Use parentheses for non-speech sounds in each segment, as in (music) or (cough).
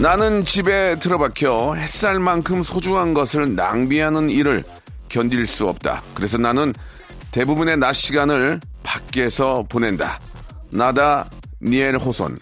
나는 집에 들어박혀 햇살만큼 소중한 것을 낭비하는 일을 견딜 수 없다 그래서 나는 대부분의 낮 시간을 밖에서 보낸다 나다 니엘 호손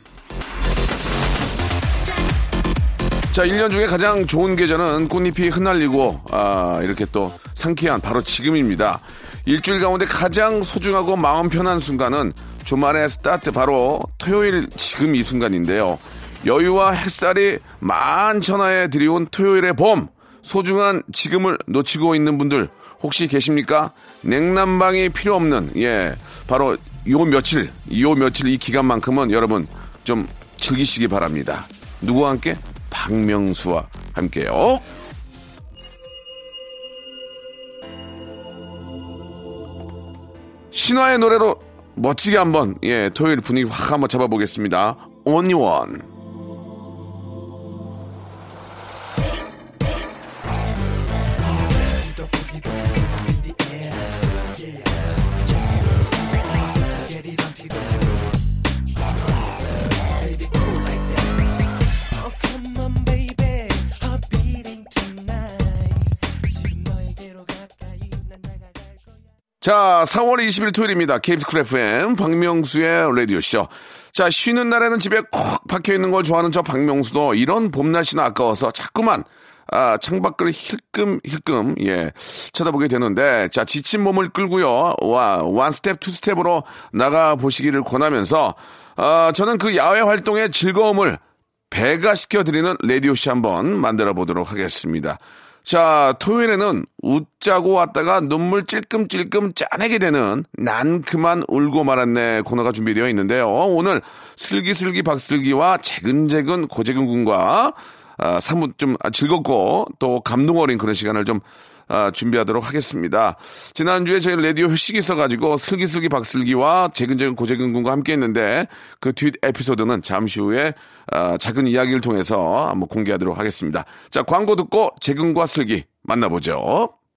자, 1년 중에 가장 좋은 계절은 꽃잎이 흩날리고, 아, 이렇게 또 상쾌한 바로 지금입니다. 일주일 가운데 가장 소중하고 마음 편한 순간은 주말의 스타트 바로 토요일 지금 이 순간인데요. 여유와 햇살이 만천하에 들이온 토요일의 봄, 소중한 지금을 놓치고 있는 분들 혹시 계십니까? 냉난방이 필요 없는, 예, 바로 요 며칠, 요 며칠 이 기간만큼은 여러분 좀 즐기시기 바랍니다. 누구와 함께? 박명수와 함께요. 신화의 노래로 멋지게 한번 예 토요일 분위기 확 한번 잡아보겠습니다. One. 자, 4월 20일 토요일입니다. KBS 쿨 FM 박명수의 라디오쇼. 자, 쉬는 날에는 집에 콕 박혀 있는 걸 좋아하는 저 박명수도 이런 봄 날씨는 아까워서 자꾸만 아, 창밖을 힐끔 힐끔 예 쳐다보게 되는데 자 지친 몸을 끌고요 와 one step two step으로 나가 보시기를 권하면서 아 저는 그 야외 활동의 즐거움을 배가시켜 드리는 라디오쇼 한번 만들어 보도록 하겠습니다. 자, 토요일에는 웃자고 왔다가 눈물 찔끔찔끔 짜내게 되는 난 그만 울고 말았네 코너가 준비되어 있는데요. 오늘 슬기슬기 박슬기와 재근재근 고재근 군과 아, 사뭇 좀 즐겁고 또 감동 어린 그런 시간을 좀 아, 준비하도록 하겠습니다. 지난주에 저희 라디오 회식이 있어가지고 슬기슬기 박슬기와 재근재근 고재근 군과 함께 했는데 그 뒷 에피소드는 잠시 후에 아, 작은 이야기를 통해서 한번 공개하도록 하겠습니다. 자, 광고 듣고 재근과 슬기 만나보죠.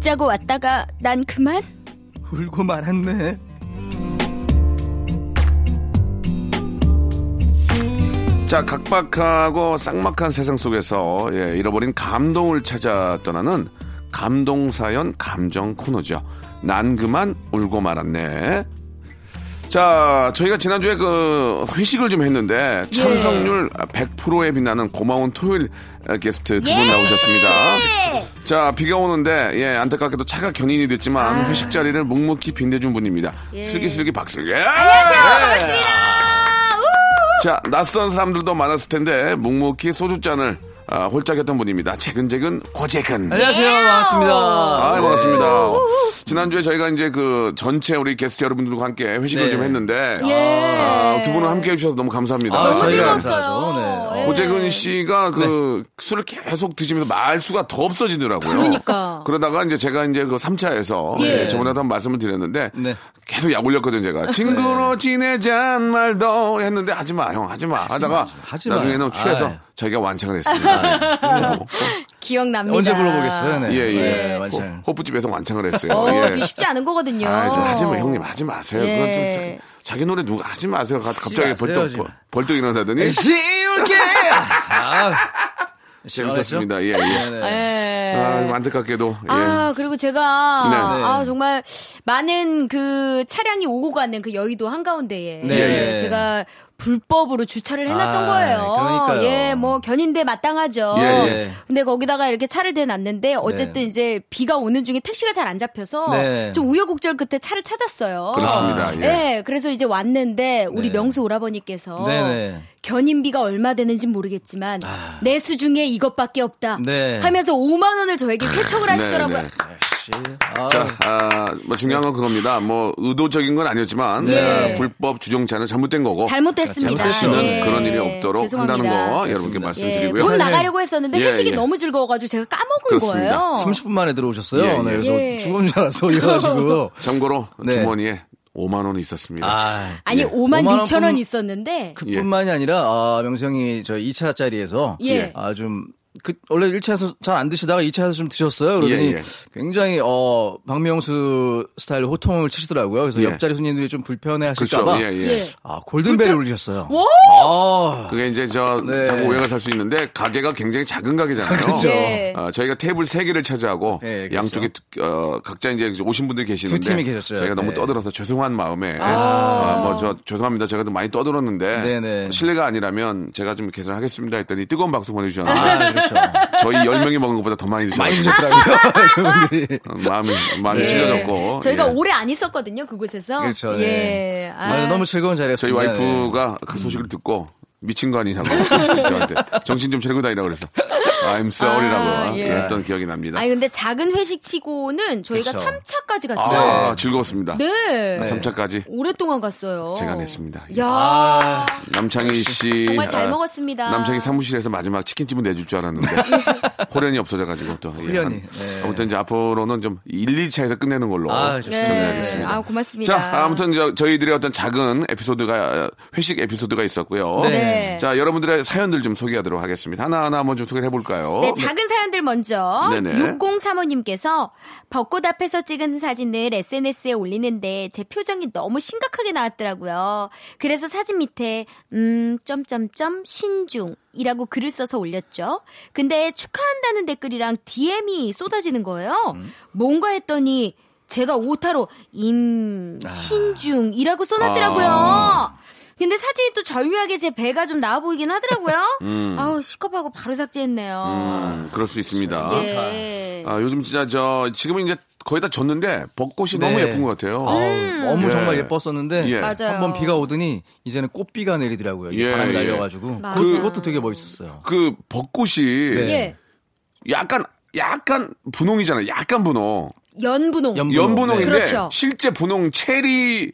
웃자고 왔다가 난 그만? 울고 말았네. 자, 각박하고 쌍막한 세상 속에서 예, 잃어버린 감동을 찾아 떠나는 감동사연 감정 코너죠. 난 그만 울고 말았네. 자, 저희가 지난주에 그 회식을 좀 했는데 참석률 100%에 빛나는 고마운 토요일 게스트 두 분 나오셨습니다. 자, 비가 오는데 예, 안타깝게도 차가 견인이 됐지만 회식 자리를 묵묵히 빛내준 분입니다. 슬기슬기 박슬기. 안녕하세요. 반갑습니다. 자, 낯선 사람들도 많았을 텐데 묵묵히 소주잔을 아, 홀짝했던 분입니다. 재근재근 고재근. 안녕하세요. 반갑습니다. 아, 반갑습니다. 지난주에 저희가 이제 그 전체 우리 게스트 여러분들과 함께 회식을 네. 좀 했는데 예. 아, 두 분은 함께 해주셔서 너무 감사합니다. 아, 너무 저희가 즐거웠어요. 감사하죠. 네. 예. 고재근 씨가 그 술을 계속 드시면서 말수가 더 없어지더라고요. 그러니까. 그러다가 이제 제가 이제 그 3차에서 예. 저번에도 한 말씀을 드렸는데 네. 계속 약 올렸거든요, 제가. 친구로 지내잔 말도 했는데 하지 마, 형, 하지 마. 하다가 하지. 나중에는 취해서 아이. 자기가 완창을 했습니다. 어, (laughs) 기억납니다. 언제 불러보겠어요? 네. 예, 예. 네, 완창. 호, 호프집에서 완창을 했어요. 어, 예. 쉽지 않은 거거든요. 아, 좀 하지 마, 형님, 하지 마세요. 예. 그건 좀 자- 자기 노래 누가 하지 마세요. 가- 갑자기 벌떡. 벌- 벌떡 일어나더니 쉬울게! (laughs) 아, 재밌었습니다. 예, 예. 네, 네. 예. 네. 아, 안타깝게도. 예. 아, 그리고 제가, 네. 아, 정말, 많은 그 차량이 오고 가는 그 여의도 한가운데에. 네. 예, 제가 불법으로 주차를 해놨던 아, 거예요. 그러니까요. 예, 뭐, 견인대 마땅하죠. 예, 예. 근데 거기다가 이렇게 차를 대놨는데, 어쨌든 네. 이제 비가 오는 중에 택시가 잘 안 잡혀서, 네. 좀 우여곡절 끝에 차를 찾았어요. 그렇습니다. 예. 예, 그래서 이제 왔는데, 우리 네. 명수 오라버니께서, 네네. 견인비가 얼마 되는지 모르겠지만 내 수 중에 이것밖에 없다 네. 하면서 5만 원을 저에게 (laughs) 쾌척을 하시더라고요. 네, 네. 아, 자, 아, 뭐 중요한 건 그겁니다. 뭐 의도적인 건 아니었지만 예. 아, 불법 주정차는 잘못된 거고 잘못됐습니다. 다시는 예. 그런 일이 없도록 죄송합니다. 한다는 거 여러분께 그렇습니다. 예, 말씀드리고요. 곧 나가려고 했었는데 예, 회식이 예. 너무 즐거워가지고 제가 까먹은 그렇습니다. 거예요. 30분 만에 들어오셨어요. 예, 예. 네, 그래서 예. 죽은 줄 알았어. 이래가지고. (laughs) 참고로 네. 주머니에 5만 원이 있었습니다. 아, 아니 예. 5만 5만 6천 원 뿐- 있었는데 그뿐만이 아니라 아, 명성이 저 2차 자리에서 예. 아, 좀 그, 원래 1차에서 잘 안 드시다가 2차에서 좀 드셨어요. 그러더니 예, 예. 굉장히, 어, 박명수 스타일 호통을 치시더라고요. 그래서 예. 옆자리 손님들이 좀 불편해 그렇죠. 하실까봐. 예, 예. 예. 아, 골든벨을 울리셨어요. 와! 아, 그게 이제 저 네. 자꾸 오해가 살 수 있는데 가게가 굉장히 작은 가게잖아요. 그렇죠. 예. 어, 저희가 테이블 세 개를 차지하고 네, 그렇죠. 양쪽에 어, 각자 이제 오신 분들이 계시는데 두 팀이 계셨죠. 저희가 너무 네. 떠들어서 죄송한 마음에 아, 뭐저 죄송합니다. 제가 좀 많이 떠들었는데 네네. 실례가 아니라면 제가 좀 개선하겠습니다 했더니 뜨거운 박수 보내주셨는데 아, 그렇죠. 저희 10명이 먹은 것보다 더 많이 드셨어요. 많이 드셨더라고요. (laughs) 마음이 마음이 예. 찢어졌고 저희가 예. 오래 안 있었거든요 그곳에서. 그렇죠. 예. 네. 아. 아, 너무 즐거운 저희 자리였습니다. 와이프가 그 소식을 듣고 미친 거 아니냐고 (laughs) 저한테 정신 좀 차리고 다니라 그랬어. I'm sorry라고 아, 예. 했던 기억이 납니다. 아니 근데 작은 회식치고는 저희가 그렇죠. 3차까지 갔죠. 아, 즐거웠습니다. 네. 3차까지 오랫동안 갔어요. 제가 냈습니다. 야 아, 남창희 씨. 정말 잘 아, 먹었습니다. 남창희 사무실에서 마지막 치킨집은 내줄 줄 알았는데 (laughs) 호련이 없어져가지고 또 예, 호련이, 한- 네. 아무튼 이제 앞으로는 좀 1, 2차에서 끝내는 걸로 아, 좋습니다. 정리하겠습니다. 아 고맙습니다. 자, 아무튼 저, 저희들의 어떤 작은 에피소드가 회식 에피소드가 있었고요. 네. 자, 여러분들의 사연들 좀 소개하도록 하겠습니다. 하나하나 한번 좀 소개해 볼까요? 네, 작은 사연들 먼저 네네. 6035님께서 벚꽃 앞에서 찍은 사진을 SNS에 올리는데 제 표정이 너무 심각하게 나왔더라고요. 그래서 사진 밑에 음 점점점 신중 이라고 글을 써서 올렸죠. 근데 축하한다는 댓글이랑 DM이 쏟아지는 거예요. 뭔가 했더니 제가 오타로 임신중이라고 써놨더라고요. 근데 사진이 또 절묘하게 제 배가 좀 나와 보이긴 하더라고요. (laughs) 아우 시겁하고 바로 삭제했네요. 음, 그럴 수 있습니다. 예. 아, 요즘 진짜 저 지금은 이제 거의 다 졌는데 벚꽃이 너무 네. 예쁜 것 같아요. 아우, 너무 예. 정말 예뻤었는데 예. 맞아요. 한번 비가 오더니 이제는 꽃비가 내리더라고요. 예, 바람이 예. 날려가지고. 그, 그것도 되게 멋있었어요. 그 벚꽃이 네. 예. 약간 약간 분홍이잖아요. 약간 분홍. 연분홍. 연- 연분홍 인데 네. 그렇죠. 실제 분홍 체리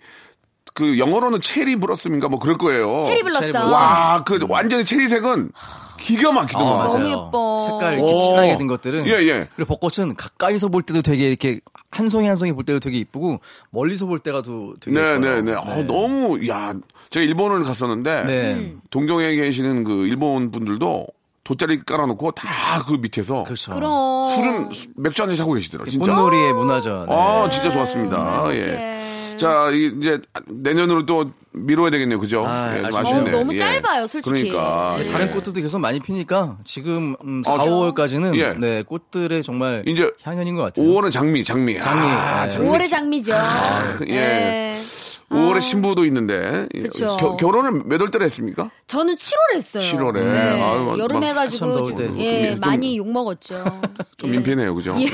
그 영어로는 체리 브러스인가 뭐 그럴 거예요. 체리. 블러썸. 와, 그 완전히 체리색은 기가 막히더만. 아, 너무. 예뻐. 색깔 이렇게 오. 진하게 든 것들은 예, 예. 그리고 벚꽃은 가까이서 볼 때도 되게 이렇게 한 송이 한 송이 볼 때도 되게 이쁘고 멀리서 볼 때가 또 되게 네, 예뻐요. 네, 네. 어, 너무 야, 제가 일본을 갔었는데 네. 음. 동경에 계시는 그 일본 분들도 돗자리 깔아놓고 다 그 밑에서 그렇죠. 그럼. 술은 수- 맥주 한잔 사고 계시더라고요. 진짜. 꽃놀이의 문화죠. 네. 아, 진짜 좋았습니다. 예. 예. 자, 이- 이제 내년으로 또 미뤄야 되겠네요. 그죠? 아, 예. 아쉽네. 어, 너무 예. 짧아요, 솔직히. 그러니까. 네. 다른 예. 꽃들도 계속 많이 피니까 지금 음, 4, 아, 저- 5월까지는 예. 네, 꽃들의 정말 이제 향연인 것 같아요. 5월은 장미, 장미. 장미. 아, 네. 장미. 5월의 장미죠. 예. 예. 5월에 아. 신부도 있는데. 그쵸. 겨- 결혼을 몇월 달에 했습니까? 저는 7월 했어요. 7월에. 네. 아유, 여름 막 해가지고. 좀, 예, 좀- 많이 욕 먹었죠. (laughs) 좀 예. 민폐네요, 그죠? 예.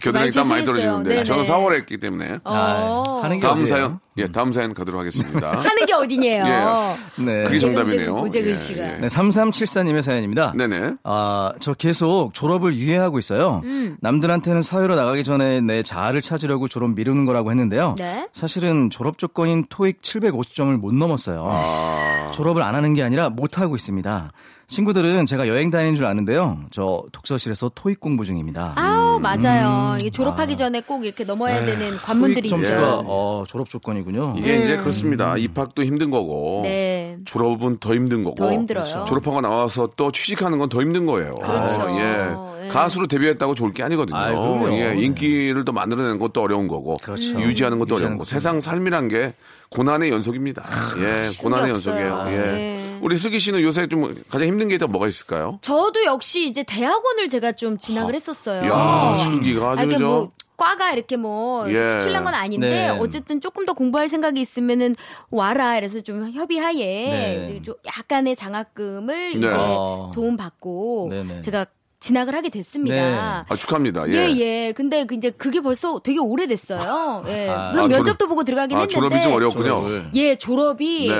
겨드랑이 땀 많이. 떨어지는데. 네네. 저는 4월에 했기 때문에. 아, 어. 하는 게 다음 어디예요? 사연, 예, 다음 사연 가도록 하겠습니다. (laughs) 하는 게 어디니에요? 예. 네. 그게 정답이네요. 고재근 예, 씨가. 예. 네, 3374님의 사연입니다. 네네. 아, 저 계속 졸업을 유예하고 있어요. 음. 남들한테는 사회로 나가기 전에 내 자아를 찾으려고 졸업 미루는 거라고 했는데요. 네. 사실은 졸업 조건인 토익 750점을 못 넘었어요. 아, 졸업을 안 하는 게 아니라 못 하고 있습니다. 친구들은 제가 여행 다니는 줄 아는데요. 저 독서실에서 토익 공부 중입니다. 아우, 음. 맞아요. 이게 졸업하기 전에 꼭 이렇게 넘어야 되는 관문들이 토익 점수가 있죠. 어, 졸업 조건이군요. 이게 이제 그렇습니다. 입학도 힘든 거고. 음. 네. 졸업은 더 힘든 거고. 더 힘들어요. 졸업하고 나와서 또 취직하는 건 더 힘든 거예요. 그렇죠. 예. 예. 가수로 데뷔했다고 좋을 게 아니거든요. 아이. 예. 인기를 또 만들어내는 것도 어려운 거고. 그렇죠. 유지하는 것도 어려운 거. 것도 세상 삶이란 게 고난의 연속입니다. 예. 고난의 없어요. 연속이에요. 예. 예. 우리 슬기 씨는 요새 좀 가장 힘든 게 뭐가 있을까요? 저도 역시 이제 대학원을 제가 좀 진학을 했었어요. 야, 슬기가 아주 아, 뭐 과가 이렇게 뭐 예. 특출난 건 아닌데 네. 어쨌든 조금 더 공부할 생각이 있으면은 와라 그래서 좀 협의하에 네. 이제 좀 약간의 장학금을 네. 이제 어. 도움 받고 네네. 제가 진학을 하게 됐습니다. 네. 아, 축하합니다. 예, 예. 예. 근데 그 이제 그게 벌써 되게 오래됐어요. 예. 아, 물론 아, 면접도 졸업- 보고 들어가긴 아, 했는데. 졸업이 좀 어렵군요. 졸업을. 예, 졸업이 네.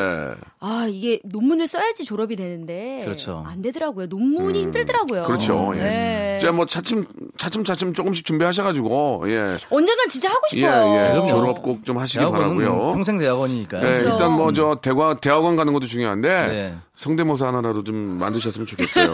아 이게 논문을 써야지 졸업이 되는데 그렇죠. 안 되더라고요. 논문이 힘들더라고요. 그렇죠. 예. 네. 제가 뭐 차츰 차츰 차츰 조금씩 준비하셔가지고 예. 언젠간 진짜 하고 예, 싶어요. 예. 그럼요. 졸업 꼭 좀 하시기 바라고요. 평생 대학원이니까요. 예, 그렇죠. 일단 뭐 저 대과 대학원 가는 것도 중요한데 네. 성대모사 하나라도 좀 만드셨으면 좋겠어요.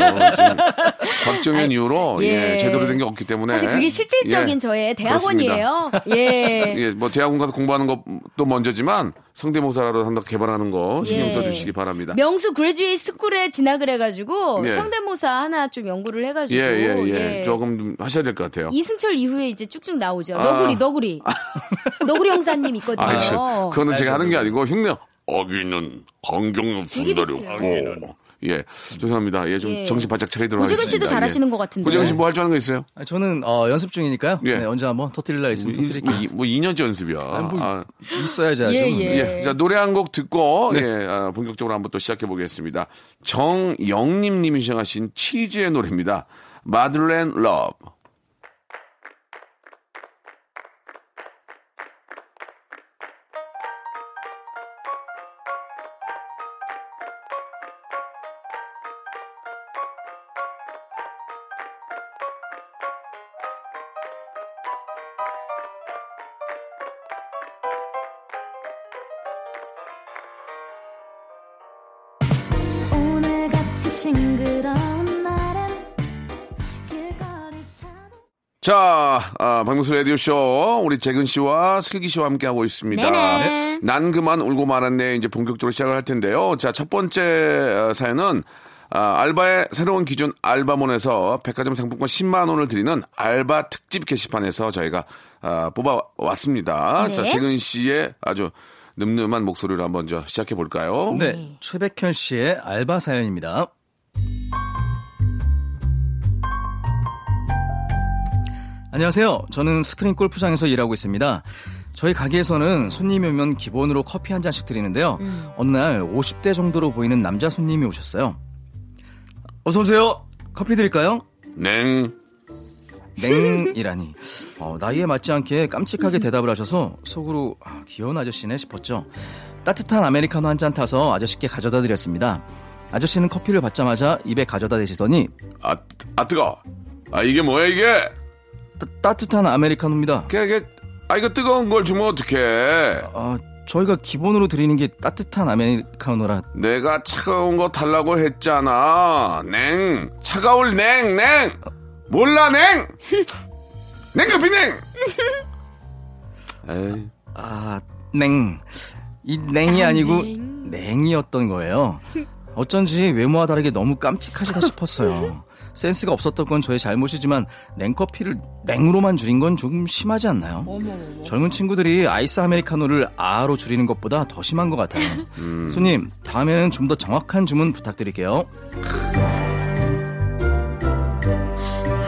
박정현 이후로 예. 예. 제대로 된 게 없기 때문에 사실 그게 실질적인 예. 저의 대학원이에요. 예. (laughs) 예, 뭐 대학원 가서 공부하는 것도 먼저지만 성대모사라도 한다 개발하는 거 신경 예. 써주시기 바랍니다. 명수 그레듀에이트 스쿨에 진학을 해가지고 예. 성대모사 하나 좀 연구를 해가지고 예, 예, 예, 조금 좀 하셔야 될 것 같아요. 이승철 이후에 이제 쭉쭉 나오죠. 아. 너구리, 너구리. (laughs) 너구리 형사님 있거든요. 아, 저, 그거는 제가 하는 게. 아니고 흉내 아기는 안경을 되게 분다렸고 예 죄송합니다 예 좀 예. 정신 바짝 차리도록 고재근 하겠습니다 씨도 잘하시는 예. 것 같은데. 고재근 씨뭐 할 줄 아는 거 있어요? 아니, 저는 어, 연습 중이니까요. 예. 네, 언제 한번 터뜨릴 날 있으면 뭐, 터뜨릴게요. 이- 뭐 2년째 연습이야. 뭐 아, 있어야지 하죠. 예, 예. 예. 자, 노래 한 곡 듣고, 네. 예, 아, 본격적으로 한번 또 시작해 보겠습니다. 정영님 님이 시작하신 치즈의 노래입니다. Madeleine Love. 자, 아, 박명수 라디오쇼. 우리 재근 씨와 슬기 씨와 함께하고 있습니다. 네네. 난 그만 울고 말았네. 이제 본격적으로 시작을 할 텐데요. 자, 첫 번째 어, 사연은 아, 알바의 새로운 기준 알바몬에서 백화점 상품권 10만 원을 드리는 알바 특집 게시판에서 저희가 아, 뽑아왔습니다. 네. 자, 재근 씨의 아주 늠름한 목소리로 한번 저 시작해 볼까요? 네, 최백현 씨의 알바 사연입니다. 안녕하세요. 저는 스크린 골프장에서 일하고 있습니다. 저희 가게에서는 손님이 오면 기본으로 커피 한 잔씩 드리는데요. 어느 날 50대 정도로 보이는 남자 손님이 오셨어요. 어서 오세요. 커피 드릴까요? 냉. 냉이라니. 어, 나이에 맞지 않게 깜찍하게 대답을 하셔서 속으로 아, 귀여운 아저씨네 싶었죠. 따뜻한 아메리카노 한 잔 타서 아저씨께 가져다 드렸습니다. 아저씨는 커피를 받자마자 입에 가져다 대시더니 아, 아, 뜨거. 아, 이게 뭐야, 이게? 따, 따뜻한 아메리카노입니다. 이게, 이게, 아, 이거 뜨거운 걸 주면 어떡해. 아, 저희가 기본으로 드리는 게 따뜻한 아메리카노라 내가 차가운 거 달라고 했잖아. 냉. 차가울 냉, 냉. 몰라, 냉. 냉커피 (laughs) 냉. (laughs) 에이, 아, 냉. 이 냉이 아니고 냉이었던 거예요. 어쩐지 외모와 다르게 너무 깜찍하시다 (laughs) 싶었어요. 센스가 없었던 건 저의 잘못이지만 냉커피를 냉으로만 줄인 건 조금 심하지 않나요? 젊은 친구들이 아이스 아메리카노를 아로 줄이는 것보다 더 심한 것 같아요. (laughs) 손님, 다음에는 좀 더 정확한 주문 부탁드릴게요.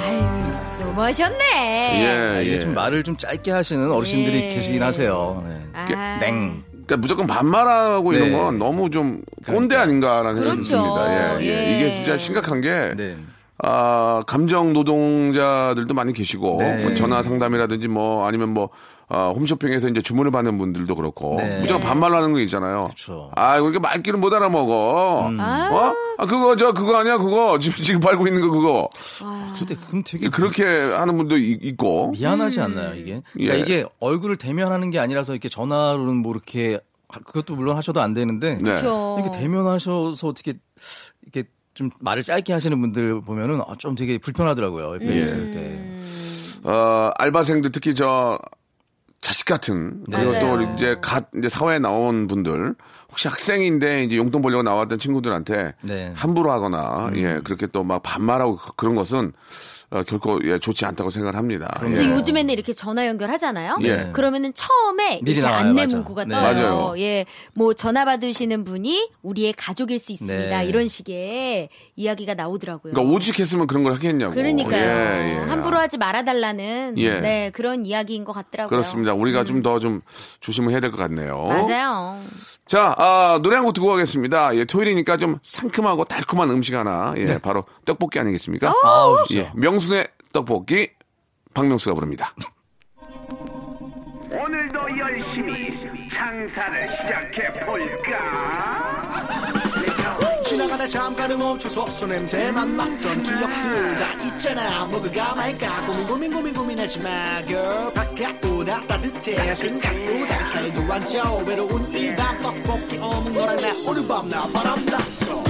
아유, 너무하셨네. 예, 아, 이게 예. 좀 말을 좀 짧게 하시는 어르신들이 예. 계시긴 하세요. 네. 아. 냉. 그러니까 무조건 반말하고 이런 네. 건 너무 좀 꼰대 아닌가라는 생각이 그렇죠. 듭니다. 예, 예. 예. 이게 진짜 심각한 게 네. 아, 감정 노동자들도 많이 계시고 네. 뭐 전화 상담이라든지 뭐 아니면 뭐 아, 홈쇼핑에서 이제 주문을 받는 분들도 그렇고 네. 무조건 반말로 하는 거 있잖아요. 그렇죠. 아, 이거 말귀를 못 알아먹어. 아. 어? 아, 그거 저 그거 아니야 그거 지금 지금 밟고 있는 거 그거 근데 그럼 되게 그렇게 하는 분도 이- 있고. 미안하지 않나요 이게? 예. 그러니까 이게 얼굴을 대면하는 게 아니라서 이렇게 전화로는 뭐 이렇게 하- 그것도 물론 하셔도 안 되는데 네. 그렇죠. 이렇게 대면하셔서 어떻게 이렇게 좀 말을 짧게 하시는 분들 보면은 아, 좀 되게 불편하더라고요 옆에 예. 있을 때. 어, 알바생들 특히 저 자식 같은 그리고 맞아요. 또 이제 갓 이제 사회에 나온 분들 혹시 학생인데 이제 용돈 벌려고 나왔던 친구들한테 네. 함부로 하거나 예 그렇게 또 막 반말하고 그- 그런 것은 어, 결코 예, 좋지 않다고 생각을 합니다. 그래서 예. 요즘에는 이렇게 전화 연결하잖아요. 예. 그러면은 처음에 미리 이렇게 나와요, 안내 맞아. 문구가 네. 떠요. 맞아요. 예, 뭐 전화 받으시는 분이 우리의 가족일 수 있습니다. 네. 이런 식의 이야기가 나오더라고요. 그러니까 오직 했으면 그런 걸 하겠냐고. 그러니까요. 예, 예. 함부로 하지 말아달라는 예. 네 그런 이야기인 것 같더라고요. 그렇습니다. 우리가 좀더좀 조심을 해야 될 것 같네요. 맞아요. 자, 아, 노래 한 곡 듣고 가겠습니다. 예, 토요일이니까 좀 상큼하고 달콤한 음식 하나. 예, 바로 떡볶이 아니겠습니까? 아우, 좋죠. 예, 명 순의 떡볶이 박명수가 부릅니다. (laughs) 오늘도 열심히 장사를 시작해 볼까? 지나가다 잠깐은 멈춰서 냄새만 맡던 기억들 다 있잖아. 먹을까 말까? 고민 고민 고민 고민하지 마 girl 바깥보다 따뜻해. 생각보다 살도 안 쪄. 외로운 이 밤 떡볶이 어묵 너랑 나 오늘 밤 나 바람 났어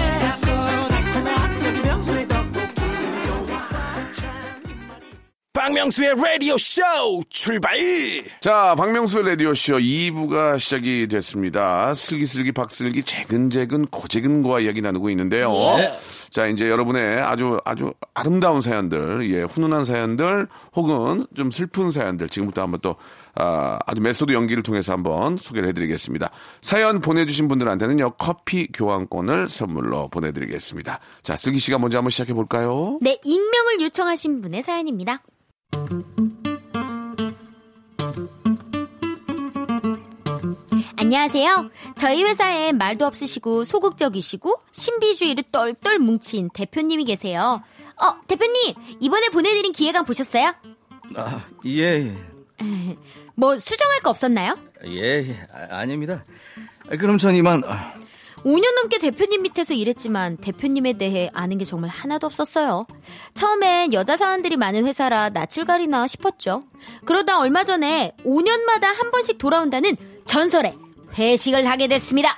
박명수의 라디오 쇼 출발! 자, 박명수 라디오 쇼 2부가 시작이 됐습니다. 슬기슬기 박슬기 재근재근 고재근과 이야기 나누고 있는데요. 자, 이제 여러분의 아주 아주 아름다운 사연들, 예, 훈훈한 사연들, 혹은 좀 슬픈 사연들, 지금부터 한번 또, 아, 아주 메소드 연기를 통해서 한번 소개를 해드리겠습니다. 사연 보내주신 분들한테는요, 커피 교환권을 선물로 보내드리겠습니다. 자, 슬기 씨가 먼저 한번 시작해 볼까요? 네, 익명을 요청하신 분의 사연입니다. 안녕하세요. 저희 회사에 말도 없으시고 소극적이시고 신비주의를 똘똘 뭉친 대표님이 계세요. 어, 대표님, 이번에 보내드린 기획안 보셨어요? 아, 예, 뭐 수정할 거 없었나요? 예, 예, 아, 아닙니다. 아, 그럼 전 이만, 아, 5년 넘게 대표님 밑에서 일했지만 대표님에 대해 아는 게 정말 하나도 없었어요. 처음엔 여자 사원들이 많은 회사라 낯을 가리나 싶었죠. 그러다 얼마 전에 5년마다 한 번씩 돌아온다는 전설의 회식을 하게 됐습니다.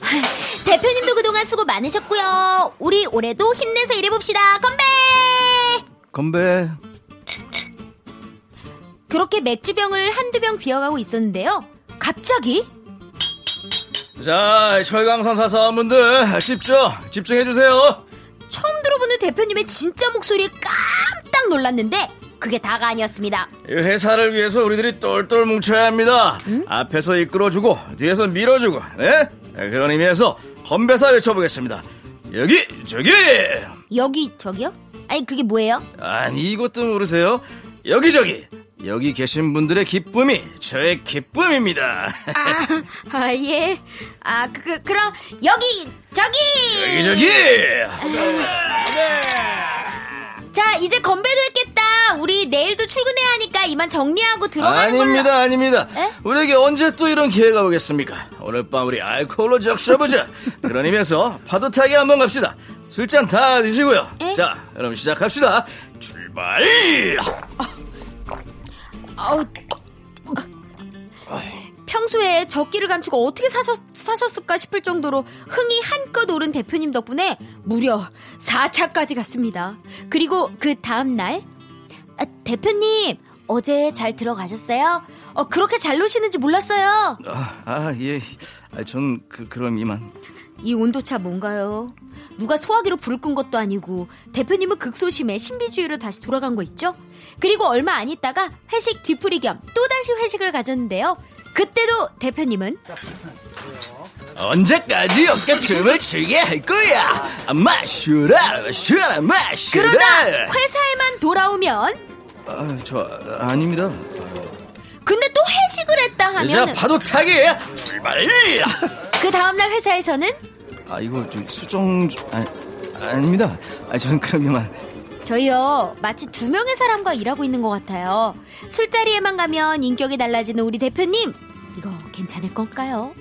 하, 대표님도 그동안 수고 많으셨고요. 우리 올해도 힘내서 일해봅시다. 건배! 건배. 그렇게 맥주병을 한두 병 비워가고 있었는데요. 갑자기 자, 철강선 사 사원분들, 집중, 집중해주세요. 처음 들어보는 대표님의 진짜 목소리에 깜짝 놀랐는데 그게 다가 아니었습니다. 이 회사를 위해서 우리들이 똘똘 뭉쳐야 합니다. 앞에서 이끌어주고, 뒤에서 밀어주고, 네? 그런 의미에서 건배사 외쳐보겠습니다. 여기, 저기! 여기 저기요? 아니 그게 뭐예요? 아니, 이것도 모르세요? 여기저기! 여기 계신 분들의 기쁨이 저의 기쁨입니다. 아, 아 예. 아 그, 그, 그럼 여기 저기. 여기 저기! 자 이제 건배도 했겠다. 우리 내일도 출근해야 하니까 이만 정리하고 들어가는. 아닙니다, 아닙니다. 에? 우리에게 언제 또 이런 기회가 오겠습니까? 오늘 밤 우리 알코올로 적셔보자. 그런 의미에서 파도 타기 한번 갑시다. 술잔 다 드시고요. 에? 자, 그럼 시작합시다. 출발! 아우. 평소에 적기를 감추고 어떻게 사셨, 사셨을까 싶을 정도로 흥이 한껏 오른 대표님 덕분에 무려 4차까지 갔습니다. 그리고 그 다음날, 아, 대표님, 어제 잘 들어가셨어요? 어, 그렇게 잘 노시는지 몰랐어요. 아, 아, 예. 아, 전 그, 그럼 이만. 이 온도차 뭔가요? 누가 소화기로 불을 끈 것도 아니고 대표님은 극소심해 신비주의로 다시 돌아간 거 있죠? 그리고 얼마 안 있다가 회식 뒤풀이 겸 또다시 회식을 가졌는데요. 그때도 대표님은 언제까지 어깨춤을 추게 할 거야? 아, 마셔라, 마셔라, 마셔라! 그러다 회사에만 돌아오면 아, 저, 아, 아닙니다. 근데 또 회식을 했다 자, 하면 파도 타기! 출발! (laughs) 그 다음날 회사에서는 아, 이거 좀 수정, 좀- 아, 아닙니다. 아, 저는 그럼 이만. 저희요 마치 두 명의 사람과 일하고 있는 것 같아요. 술자리에만 가면 인격이 달라지는 우리 대표님 이거 괜찮을 걸까요?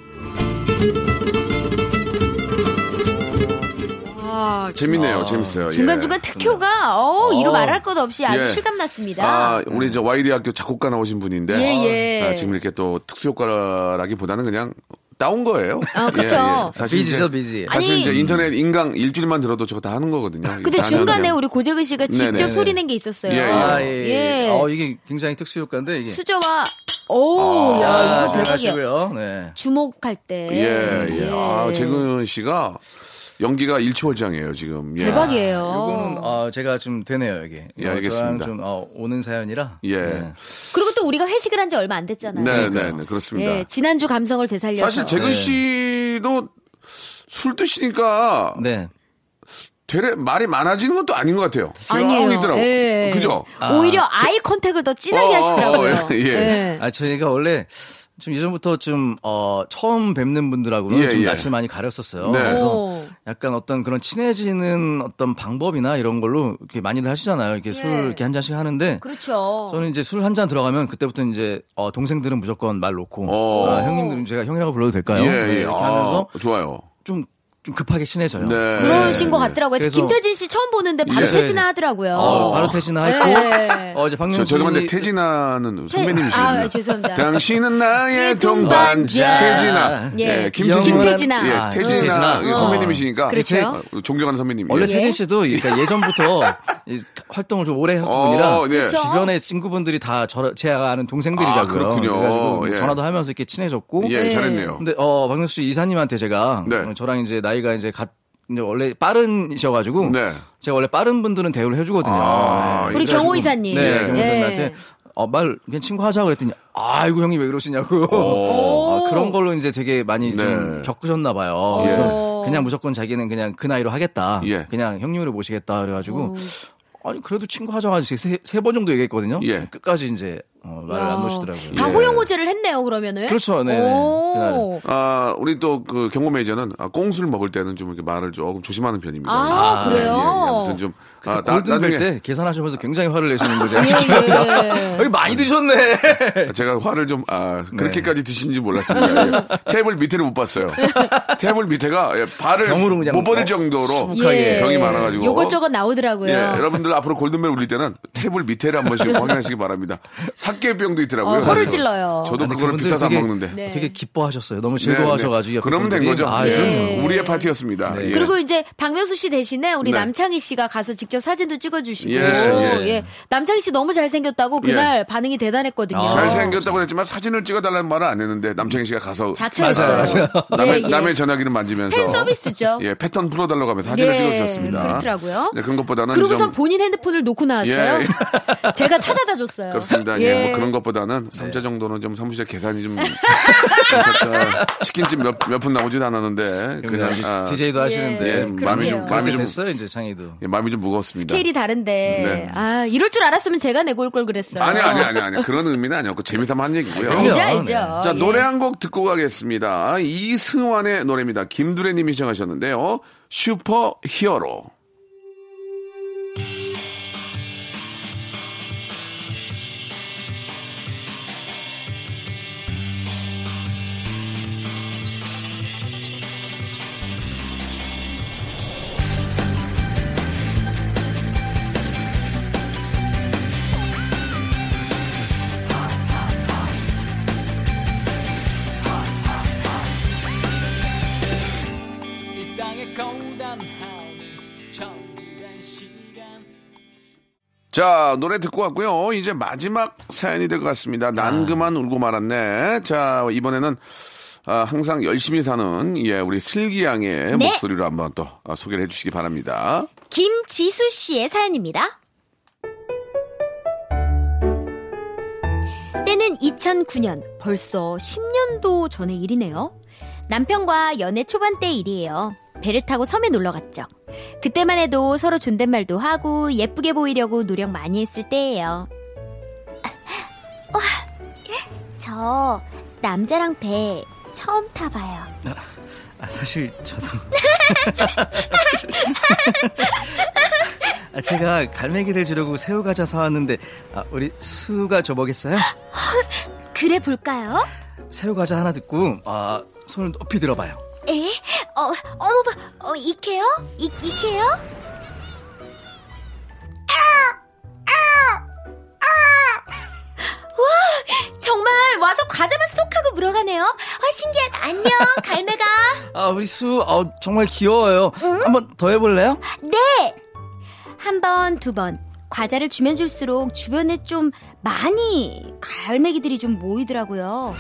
아, 재밌네요. 재밌어요. 예. 중간중간 특효가 어, 이루 어. 말할 것 없이 아주 예. 실감났습니다. 아, 우리 저 YD 학교 작곡가 나오신 분인데 예, 예. 아, 지금 이렇게 또 특수 효과라기보다는 그냥 따온 거예요. 아, 그쵸. 사실 비지죠, 비지. 사실 아니. 이제 인터넷 인강 일주일만 들어도 저거 다 하는 거거든요. 근데 중간에 우리 고재근 씨가 직접 네네. 소리 낸 게 있었어요. 예, 예. 아, 예. 예. 어, 이게 굉장히 특수 효과인데, 이게. 수저와 오, 야, 아, 이거 대박이야. 하시고요. 네. 주목할 때. 예, 예. 아, 재근 씨가 연기가 일치월장이에요 지금. 예. 대박이에요. 요거는 어, 제가 좀 되네요 여기. 예, 어, 알겠습니다. 좀 어, 오는 사연이라. 예. 네. 그리고 또 우리가 회식을 한 지 얼마 안 됐잖아요. 네, 네, 네, 그렇습니다. 예, 지난주 감성을 되살려서. 사실 재근 네. 씨도 술 드시니까 네. 되레 말이 많아지는 것도 아닌 것 같아요. 아니에요. 예. 그죠? 오히려 아이 컨택을 더 진하게 어, 하시더라고요. 어, 예. 예. 아 저희가 원래 좀 예전부터 좀 어, 처음 뵙는 분들하고는 예, 좀 예. 낯을 많이 가렸었어요. 네. 그래서 오. 약간 어떤 그런 친해지는 어떤 방법이나 이런 걸로 이렇게 많이들 하시잖아요. 이렇게 술 이렇게 한 잔씩 하는데 그렇죠. 저는 이제 술 한 잔 들어가면 그때부터 이제 어, 동생들은 무조건 말 놓고 어. 아, 형님들은 제가 형이라고 불러도 될까요? 예, 네, 예. 이렇게 아, 하면서 좋아요. 좀, 좀 급하게 친해져요. 네. 그러신 것 같더라고요. 그래서- 김태진 씨 처음 보는데 바로 예. 퇴진하 하더라고요. 어, 바로 퇴진하 했고 네. 어, 이제 저, 박명수 죄송한데 태진아는 선배님이시거든요. 아, 죄송합니다. 당신은 나의 예, 동반자. 태진아. 예. 예, 김태진. 김태진아. 예, 아, 태진아. 태진아. 이게 선배님이시니까. 그렇죠. 어, 존경하는 선배님. 원래 예. 태진 씨도 그러니까 예전부터 이 활동을 좀 오래 했던 어, 분이라 네. 그렇죠. 주변의 친구분들이 다 저, 제가 아는 동생들이라고요. 아, 그렇군요. 그래가지고 예. 전화도 하면서 이렇게 친해졌고. 예, 네. 잘했네요. 근데 어 박명수 이사님한테 제가 네. 어, 저랑 이제 나 이가 이제 같 이제 원래 빠른이셔가지고 네. 제가 원래 빠른 분들은 대우를 해주거든요. 아, 네. 우리 그래가지고- 경호 이사님. 네, 예. 경호 선배한테 어, 말 그냥 친구 하자고 그랬더니 아이고 형님 왜 그러시냐고. 오. (laughs) 아, 그런 걸로 이제 되게 많이 네. 좀 겪으셨나 봐요. 예. 그래서 그냥 무조건 자기는 그냥 그 나이로 하겠다. 예. 그냥 형님으로 모시겠다 그래가지고 아니 그래도 친구 하자고 세세 번 정도 얘기했거든요. 예. 끝까지 이제 어, 말을 안 놓으시더라고요. 다 예. 호영호제를 했네요, 그러면은. 그렇죠, 네네. 오. 아, 우리 또 그 경호 매니저는 아, 꽁술 먹을 때는 좀 이렇게 말을 조금 조심하는 편입니다. 아, 예, 그래요? 예, 아무튼 좀 아, 나, 골든 나중에 벨때 계산하시면서 굉장히 화를 내시는 거죠. 예, 예. (laughs) 여기 많이 드셨네. (laughs) 제가 화를 좀, 아, 네. 그렇게까지 드시는지 몰랐습니다. 예. (laughs) 테이블 밑에를 못 봤어요. 테이블 밑에가 예, 발을 못 버릴 어, 정도로. 병이 많아가지고. 요것저것 나오더라고요. 예, 여러분들 앞으로 골든벨 울릴 때는 테이블 밑에를 한 번씩 확인하시기 바랍니다. 사 깨병도 있더라고요. 어, 혀를 찔러요. 저도 그거를 비싸서 안 되게- 먹는데. 네. 되게 기뻐하셨어요. 너무 네, 즐거워하셔가지고. 네. 그러면 된. 거죠. 아, 예. 그럼요. 우리의 파티였습니다. 네. 예. 그리고 이제 박명수 씨 대신에 우리 네. 남창희 씨가 가서 직접 사진도 찍어주시고 예, 예. 예. 남창희 씨 너무 잘생겼다고 그날 반응이 대단했거든요. 아. 잘생겼다고 했지만 사진을 찍어달라는 말은 안 했는데 남창희 씨가 가서 자처했어요. 남의, 예, 예. 남의 전화기를 만지면서 팬 서비스죠. (laughs) 예, 패턴 풀어달라고 하면 사진을 예, 찍어주셨습니다. 그렇더라고요. 네, 그런 것보다는 그러고선 좀 본인 핸드폰을 놓고 나왔어요. 예, 제가 찾아다 줬어요. 그렇습니다. 예, 뭐 그런 것보다는 네. 삼자 정도는 좀 사무실 계산이 좀. (laughs) 치킨집 몇 몇 푼 나오진 않았는데 그냥 아, DJ도 하시는데. 예, 마음이 좀. 마음이 좀 됐어요, 이제 창희도. 예, 마음이 좀 무겁습니다. 스케일이 다른데 네. 아 이럴 줄 알았으면 제가 내고 올 걸 그랬어요. 아니 아니 아니 아니 그런 의미는 아니었고 재미삼아 한 얘기고요. 그럼요. 알죠 네. 알죠. 자, 예. 노래 한 곡 듣고 가겠습니다. 이승환의 노래입니다. 김두래 님이 시청하셨는데요. 슈퍼 히어로. 자, 노래 듣고 왔고요. 이제 마지막 사연이 될 것 같습니다. 난 그만 울고 말았네. 자, 이번에는 아, 항상 열심히 사는 예, 우리 슬기 양의 네. 목소리로 한번 또 아, 소개를 해주시기 바랍니다. 김지수 씨의 사연입니다. 때는 2009년, 벌써 10년도 전의 일이네요. 남편과 연애 초반 때 일이에요. 배를 타고 섬에 놀러 갔죠. 그때만 해도 서로 존댓말도 하고 예쁘게 보이려고 노력 많이 했을 때예요. 와, 저 남자랑 배 처음 타봐요. 아, 사실 저도. (laughs) 아, 제가 갈매기를 주려고 새우 과자 사왔는데 아, 우리 수가 줘보겠어요? 그래 볼까요? 새우 과자 하나 듣고 아, 손을 높이 들어봐요. 에? 어, 어머, 봐, 어, 이케요? 이, 이케요? 와, 정말 와서 과자만 쏙 하고 물어가네요. 아, 신기하다. 안녕, 갈매가. (laughs) 아, 우리 수, 어, 정말 귀여워요. 한번 더 해볼래요? 네! 한 번, 두 번. 과자를 주면 줄수록 주변에 좀 많이 갈매기들이 좀 모이더라고요.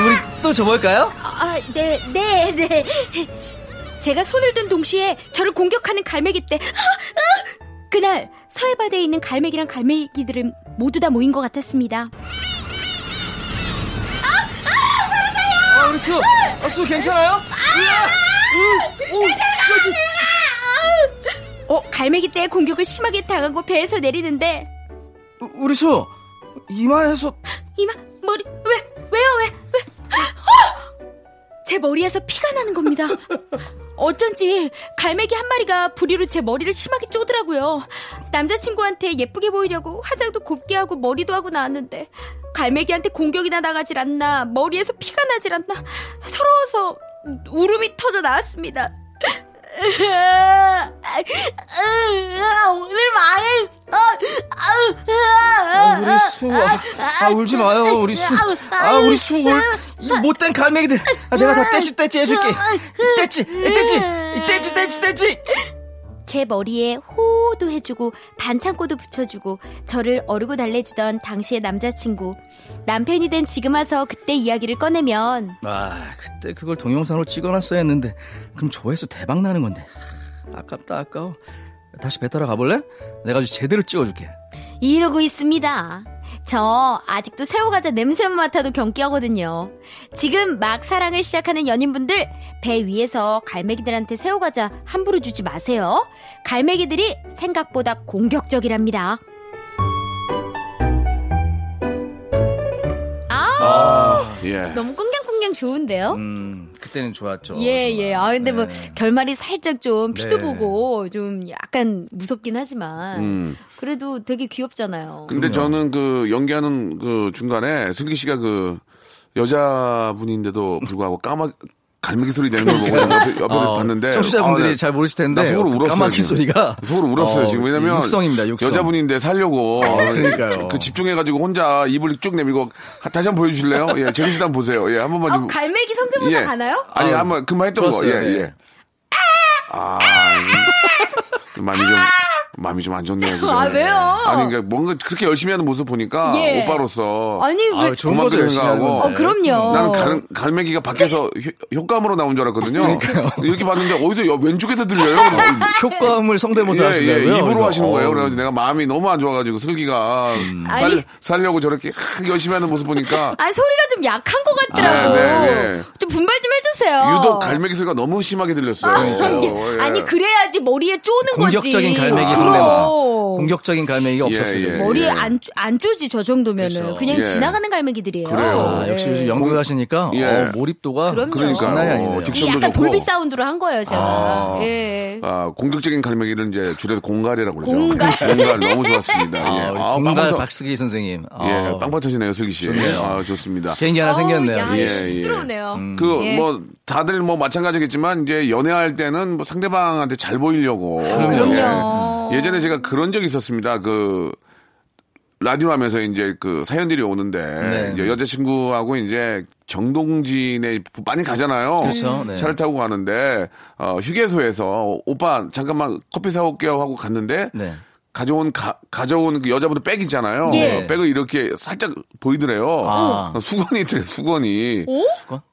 우리 또 줘볼까요? 아, 아, 네, 네, 네. 제가 손을 든 동시에 저를 공격하는 갈매기 때, 아, 아! 그날 서해 바다에 있는 갈매기랑 갈매기들은 모두 다 모인 것 같았습니다. 아, 우리 수, 아, 수 괜찮아요? 어, 갈매기 때 공격을 심하게 당하고 배에서 내리는데 우- 우리 수, 이마에서 이마 머리 왜 왜요 왜 왜? 어! (gasps) 제 머리에서 피가 나는 겁니다. 어쩐지 갈매기 한 마리가 부리로 제 머리를 심하게 쪼더라고요. 남자친구한테 예쁘게 보이려고 화장도 곱게 하고 머리도 하고 나왔는데 갈매기한테 공격이나 나가질 않나 머리에서 피가 나질 않나 서러워서 울음이 터져 나왔습니다. 오늘 망했어. 아, 우리 수, 아, 아, 울지 마요, 우리 수. 아, 우리 수, 울, 이 못된 갈매기들. 아, 내가 다 떼치, 떼치 해줄게. 떼치, 이 떼치, 떼치, 떼치. 제 머리에 호도 해주고 반창고도 붙여주고 저를 어르고 달래주던 당시의 남자친구 남편이 된 지금 와서 그때 이야기를 꺼내면 아, 그때 그걸 동영상으로 찍어놨어야 했는데, 그럼 조회수 대박 나는 건데. 아, 아깝다, 아까워. 다시 배 타러 가볼래? 내가 아주 제대로 찍어줄게. 이러고 있습니다. 저 아직도 새우과자 냄새만 맡아도 경기하거든요. 지금 막 사랑을 시작하는 연인분들 배 위에서 갈매기들한테 새우과자 함부로 주지 마세요. 갈매기들이 생각보다 공격적이랍니다. 아, 예. 너무 꽁냥꽁 냥 좋은데요? 음, 그때는 좋았죠. 예, 정말. 예. 아, 근데 뭐, 네. 결말이 살짝 좀 피도 네. 보고 좀 약간 무섭긴 하지만, 음. 그래도 되게 귀엽잖아요. 근데 그럼요. 저는 그 연기하는 그 중간에 슬기 씨가 그 여자분인데도 불구하고 까마 갈매기 소리 내는 걸 보고 옆에, 옆에서 어, 봤는데 청취자분들이 아, 네. 잘 모르실 텐데 나 속으로 울었어요. 까마귀 지금. 소리가 속으로 울었어요 어, 지금 왜냐면 육성입니다. 육성. 여자분인데 살려고 그러니까요. 그 집중해가지고 혼자 입을 쭉 내밀고 하- 다시 한번 보여주실래요? 예, 재밌다 한번 보세요. 예, 한 번만 아, 좀. 갈매기 성대모사 예. 가나요? 아니 아, 한번 금방 했던 거. 좋았어요. 예, 네. 예. 아, 음, 마음이 (laughs) 좀 마음이 좀 안 좋네요. 그죠? (laughs) 아, 왜요? 아니 그러니까 뭔가 그렇게 열심히 하는 모습 보니까 예. 오빠로서 아니, 왜. 아, 좋은 하는 생각하고. 어, 그럼요. 나는 갈, 갈매기가 밖에서 효, 효과음으로 나온 줄 알았거든요. 이렇게 봤는데 어디서 여- 왼쪽에서 들려요. (laughs) 효과음을 성대모사 예, 하시더라고요. 예, 입으로 하시는 거예요. 어, 그래가지고 내가 마음이 너무 안 좋아가지고 슬기가 살, 아니. 살려고 저렇게 하- 열심히 하는 모습 보니까 (laughs) 아, 소리가 좀 약한 것 같더라고. 아, 네, 네. 좀 분발 좀 해주세요. 유독 갈매기 소리가 너무 심하게 들렸어요. 아니, 예. 아니, 그래야지 머리에 쪼는 거지. 공격적인 갈매기. 성대모사. 공격적인 갈매기가 예, 없었어요. 예. 머리에 안, 쪼- 안 쪼지, 저 정도면은. 그렇죠. 그냥 예. 지나가는 갈매기들이에요. 그래요. 아, 역시 예. 요즘 연극 하시니까 예. 어, 몰입도가 그럼요. 아니네요. 딕션도 이게 약간 좋고. 돌비 사운드로 한 거예요, 제가. 아. 예. 아, 공격적인 갈매기를 이제 줄여서 공갈이라고 그러죠. 공갈. 공갈 너무 좋았습니다. 아, 예. 아, 공갈 터- 박스기 선생님. 아, 예, 빵빵 터지네요, 슬기 씨. 좋네요. 아, 좋습니다. 개인기 하나 생겼네요. 야, 예, 예, 예. 들어오네요. 그, 예. 뭐, 다들 뭐 마찬가지겠지만, 이제 연애할 때는 뭐 상대방한테 잘 보이려고. 그럼요. 예. 예전에 제가 그런 적이 있었습니다. 그, 라디오 하면서 이제 그 사연들이 오는데, 네. 이제 여자친구하고 이제 정동진에 많이 가잖아요. 그렇죠. 네. 차를 타고 가는데, 어, 휴게소에서 오빠 잠깐만 커피 사 올게요 하고 갔는데, 네. 가져온 가, 가져온 그 여자분들 백 있잖아요. 예. 백을 이렇게 살짝 보이더래요. 아. 수건이 있더래, 수건이. 오?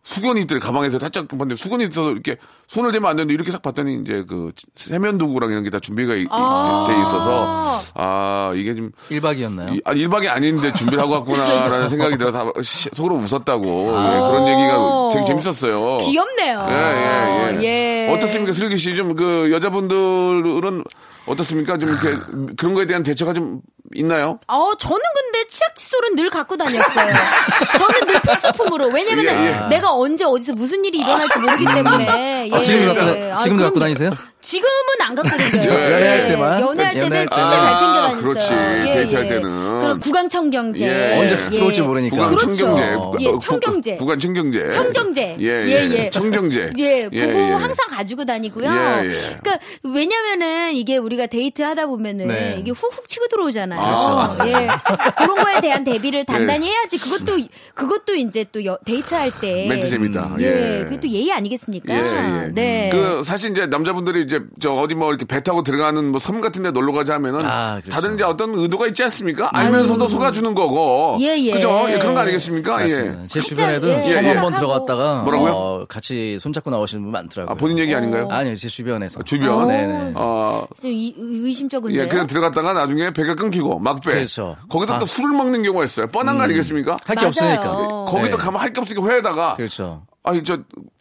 수건이 있더래, 가방에서 살짝 봤는데 수건이 있어서 이렇게 손을 대면 안 되는데 이렇게 싹 봤더니 이제 그 세면도구랑 이런 게 다 준비가 이- 아. 돼 있어서 아, 이게 좀 1박이었나요? 이- 아니, 1박이 아닌데 준비를 하고 갔구나라는 (laughs) 생각이 들어서 시- 속으로 웃었다고. 예, 그런 얘기가 되게 재밌었어요. 귀엽네요. 예, 예, 예. 예. 어떻습니까, 슬기 씨? 좀 그 여자분들은 어떻습니까? 좀 이렇게 그런 거에 대한 대처가 좀 있나요? 어, 저는 근데 치약 칫솔은 늘 갖고 다녔어요. 저는 늘 필수품으로. 왜냐면 예, 은 예. 내가 언제 어디서 무슨 일이 일어날지 모르기 때문에. 아, 지금도 갖고, 예. 다- 아, 지금도 갖고 그럼요. 다니세요? 지금은 안 갖고 다녀요. 예, 연애할 때만? 연애할 때는 연애할 진짜 때. 잘 챙겨 아, 다녔어요. 그렇지. 데이트할 때는. 그리고 구강청경제. 예. 언제 쑥 들어올지 모르니까. 구간 그렇죠. 청경제. 예, 구- 청경제. 구간 청경제. 청정제. 예, 예. 예, 예. 청정제. 예, 그거 예. 항상 가지고 다니고요. 예, 예. 그러니까 왜냐면은 이게 우리가 데이트 하다 보면은 네. 이게 훅훅 치고 들어오잖아요. 그렇죠. 예. 그런 거에 대한 대비를 단단히 해야지. 그것도 그것도 이제 또 여- 데이트할 때 멘트 재밌다. 예, 예. 그게 또 예의 아니겠습니까? 예, 예. 네. 그 사실 이제 남자분들이 이제 저 어디 뭐 이렇게 배 타고 들어가는 뭐 섬 같은 데 놀러 가자 하면은 아, 그렇죠. 다들 이제 어떤 의도가 있지 않습니까? 알면서도 속아주는 거고. 예, 예. 그죠? 예, 그런 거 아니겠습니까? 맞습니다. 예. 제 주변에도 예, 섬 예. 한번 들어갔다가 뭐라고요? 어, 같이 손잡고 나오시는 분 많더라고요. 아, 본인 얘기 아닌가요? 아니요, 제 주변에서. 주변. 네네. 어, 좀 이- 의심쩍은데요. 예, 그냥 들어갔다가 나중에 배가 끊기고 막배. 그렇죠. 거기다 또 아. 술을 먹는 경우가 있어요. 뻔한 거 아니겠습니까? 할 게. 없으니까. 거기도 네. 가면 할 게 없으니까 회에다가 그렇죠. 아니 저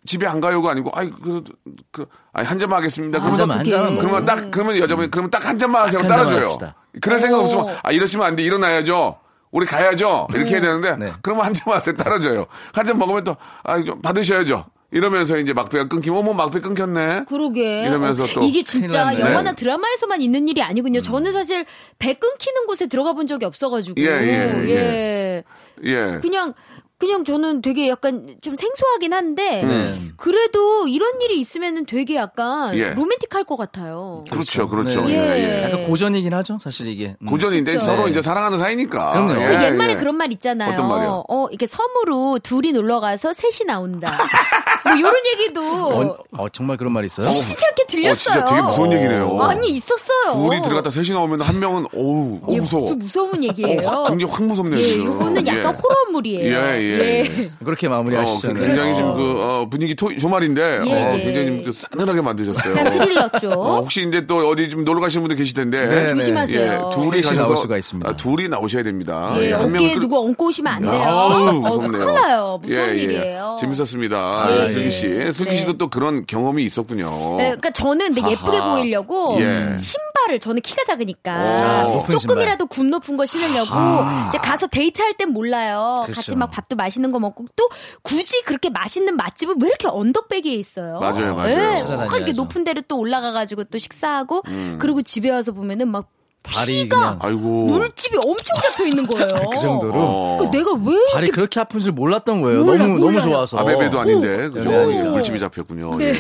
집에 안 가요가 아니고 아이 그, 그 아니 한 잔만 하겠습니다. 한 그러면 잔만, 한 뭐. 그러면 딱 그러면 여자분이 그러면 딱 한 잔만 하세요. 한 잔만 따라줘요. 그럴 생각 오. 없으면 아 이러시면 안 돼. 일어나야죠. 우리 가야죠. 이렇게 해야 되는데 네. 그러면 한 잔만 하세요. 따라줘요. 한 잔 먹으면 또아좀 받으셔야죠. 이러면서 이제 막배가 끊기면 어머 막배 끊겼네. 그러게. 이러면서 어, 또 이게 진짜. 영화나 네. 드라마에서만 있는 일이 아니군요. 저는 사실 배 끊기는 곳에 들어가 본 적이 없어가지고. 예, 예, 예. 예. 그냥 그냥 저는 되게 약간 좀 생소하긴 한데 네. 그래도 이런 일이 있으면은 되게 약간 예. 로맨틱할 것 같아요. 그렇죠, 그렇죠. 네. 예, 예. 예. 약간 고전이긴 하죠, 사실 이게. 음. 고전인데 그쵸. 서로 네. 이제 사랑하는 사이니까. 그럼요. 그 예, 옛말에 예. 그런 말 있잖아요. 어떤 말이요? 어, 이렇게 섬으로 둘이 놀러 가서 셋이 나온다. 뭐 이런 얘기도 어, 어, 정말 그런 말이 있어요? 심심치 않게 들렸어요. 어, 진짜 되게 무서운 얘기네요. 아니 있었어요. 둘이 들어갔다 셋이 나오면 한 명은 어우 어, 예, 무서워. 좀 무서운 얘기예요. 어, 확- 굉장히 확 무섭네요. 예. 이거는 약간 예. 호러물이에요. 예, 예. 그렇게 어, 마무리하시죠. 굉장히 그렇죠. 지금 그 어, 분위기 토, 조말인데 예, 어, 예. 굉장히 좀그 싸늘하게 만드셨어요. 약간 쪽. 어, 혹시 이제 또 어디 좀 놀러 가시는 분들 계실 텐데 네, 조심하세요. 예, 둘이 가셔서 나올 수가 있습니다. 아, 둘이 나오셔야 됩니다. 예, 한 어깨에 그- 누구 얹고 오시면 안 돼요. 아우, 어, 무섭네요. 큰일 나요. 무서운 예, 예. 일이에요. 재밌었습니다. 예, 아, 슬기 예. 씨. 슬기 네. 씨도 또 그런 경험이 있었군요. 네, 그러니까 저는 근데 예쁘게 아하. 보이려고 예. 신발을 저는 키가 작으니까 아, 높은 조금이라도 굽 높은 거 신으려고 이제 가서 데이트할 땐 몰라요. 그렇죠. 같이 막 밥도 맛있는 거 먹고 또 굳이 그렇게 맛있는 맛집은 왜 이렇게 언덕배기에 있어요? 맞아요, 맞아요. 예, 찾아다녀야죠. 확 이렇게 높은 데를 또 올라가가지고 또 식사하고 음. 그리고 집에 와서 보면은 막 발이 피가 그냥 아이고. 물집이 엄청 잡혀 있는 거예요. (laughs) 그 정도로? 어. 그러니까 내가 왜 발이 이렇게 그렇게 아픈 줄 몰랐던 거예요. 몰라, 너무 몰라요. 너무 좋아서. 아베베도 아닌데 그죠? 네, 예, 네. 물집이 잡혔군요. 예.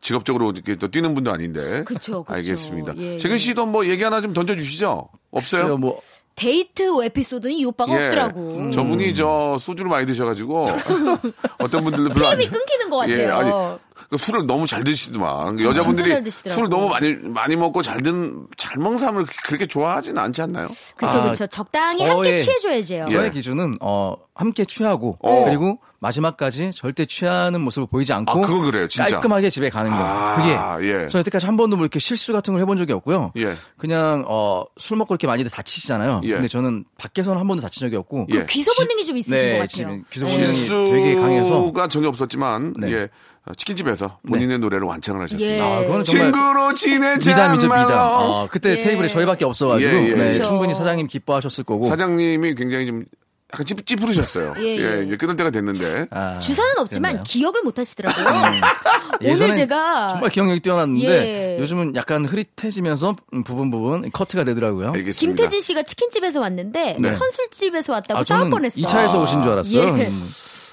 직업적으로 이렇게 또 뛰는 분도 아닌데. 그쵸. 알겠습니다. 예, 재근 예. 씨도 뭐 얘기 하나 좀 던져 주시죠. 없어요? 글쎄요, 뭐 데이트 에피소드는 이 오빠가 없더라고. 예. 저분이 저 소주를 많이 드셔가지고 (laughs) 어떤 분들도 별로 안 필름이 끊기는 것 같아요. 예, 아니 그 술을 너무 잘 드시더만 여자분들이 잘. 술을 너무 많이 많이 먹고 잘든 잘 먹는 사람을 그렇게 좋아하지는 않지 않나요? 그쵸, 아, 그쵸. 적당히 함께 저의- 취해줘야죠. 저의 예. 기준은 어 함께 취하고 어. 그리고 마지막까지 절대 취하는 모습을 보이지 않고 아, 그거 그래요, 진짜. 깔끔하게 집에 가는 거. 아, 그게 예. 저는 여태까지 한 번도 뭐 이렇게 실수 같은 걸 해본 적이 없고요. 예. 그냥 어 술 먹고 이렇게 많이들 다치시잖아요. 예. 근데 저는 밖에서는 한 번도 다친 적이 없고 예. 귀소 본능이 좀 있으신 네, 것 같아요. 지금 귀소 네. 본능이 되게 강해서 실수가 전혀 없었지만 네. 예. 치킨집에서 본인의 노래를 완창을 하셨습니다. 예. 아, 그거는 정말 친구로 지내자 미담이죠 미담. 어, 그때 예. 테이블에 저희밖에 없어가지고 예, 예. 네, 그렇죠. 충분히 사장님 기뻐하셨을 거고. 사장님이 굉장히 좀 약간 찌, 찌푸르셨어요. 예, 예. 이제 끊을 때가 됐는데. 아, 주사는 없지만 그랬나요? 기억을 못 하시더라고요. (laughs) 오늘 예전엔 제가 정말 기억력이 뛰어났는데 예. 요즘은 약간 흐릿해지면서 음, 부분 부분 커트가 되더라고요. 알겠습니다. 김태진 씨가 치킨집에서 왔는데 네. 선술집에서 왔다고 아, 싸울 저는 뻔했어. 2차에서 오신 줄 알았어요. 예. 음,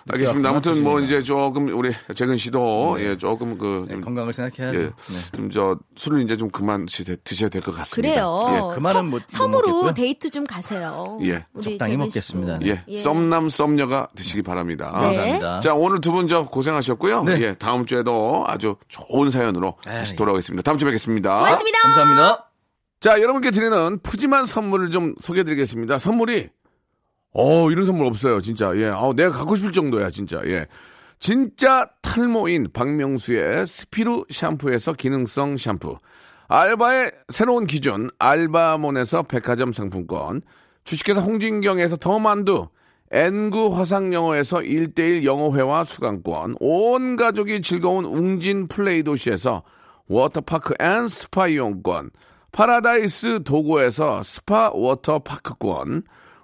알겠습니다. 아무튼 뭐. 이제 조금 우리 재근 씨도 예 조금 그 네, 좀, 건강을 생각해야죠. 예, 네. 좀저 술을 이제 좀 그만 드셔야 될 것 같습니다. 그래요. 예, 그만은 섬- 못- 못 섬으로 먹겠고요. 데이트 좀 가세요. 예, 적당히 먹겠습니다. 씨도. 예, 썸남 썸녀가 되시기 바랍니다. 네. 감사합니다. 자, 오늘 두 분 저 고생하셨고요. 네. 예, 다음 주에도 아주 좋은 사연으로 다시 돌아오겠습니다. 다음 주에 뵙겠습니다. 고맙습니다. 감사합니다. 자, 여러분께 드리는 푸짐한 선물을 좀 소개해 드리겠습니다. 선물이, 어, 이런 선물 없어요, 진짜. 예, 아 내가 갖고 싶을 정도야, 진짜. 예. 진짜 탈모인 박명수의 스피루 샴푸에서 기능성 샴푸. 알바의 새로운 기준, 알바몬에서 백화점 상품권. 주식회사 홍진경에서 더 만두. N구 화상영어에서 1대1 영어회화 수강권. 온 가족이 즐거운 웅진 플레이 도시에서 워터파크 and 스파 이용권. 파라다이스 도고에서 스파 워터파크권.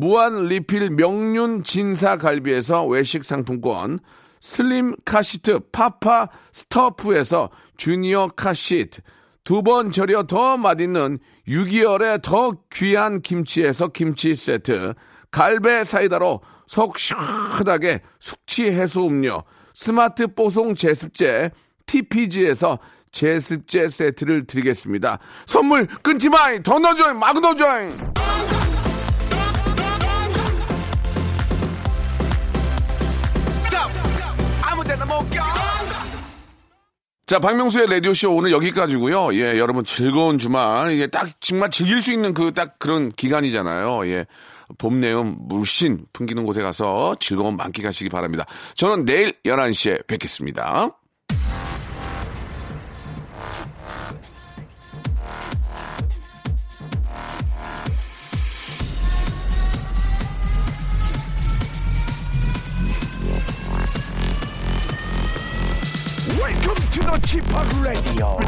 무한 리필 명륜 진사 갈비에서 외식 상품권, 슬림 카시트 파파 스터프에서 주니어 카시트, 두 번 절여 더 맛있는 6개월의 더 귀한 김치에서 김치 세트, 갈배 사이다로 속 시원하게 숙취 해소 음료, 스마트 뽀송 제습제 TPG에서 제습제 세트를 드리겠습니다. 선물 끊지 마! 더 넣어줘! 막 넣어줘! 자, 박명수의 라디오쇼 오늘 여기까지고요 예, 여러분 즐거운 주말. 이게 딱 정말 즐길 수 있는 그 딱 그런 기간이잖아요. 예. 봄 내음 물씬 풍기는 곳에 가서 즐거운 만끽하시기 바랍니다. 저는 내일 11시에 뵙겠습니다. to the Chipak Radio.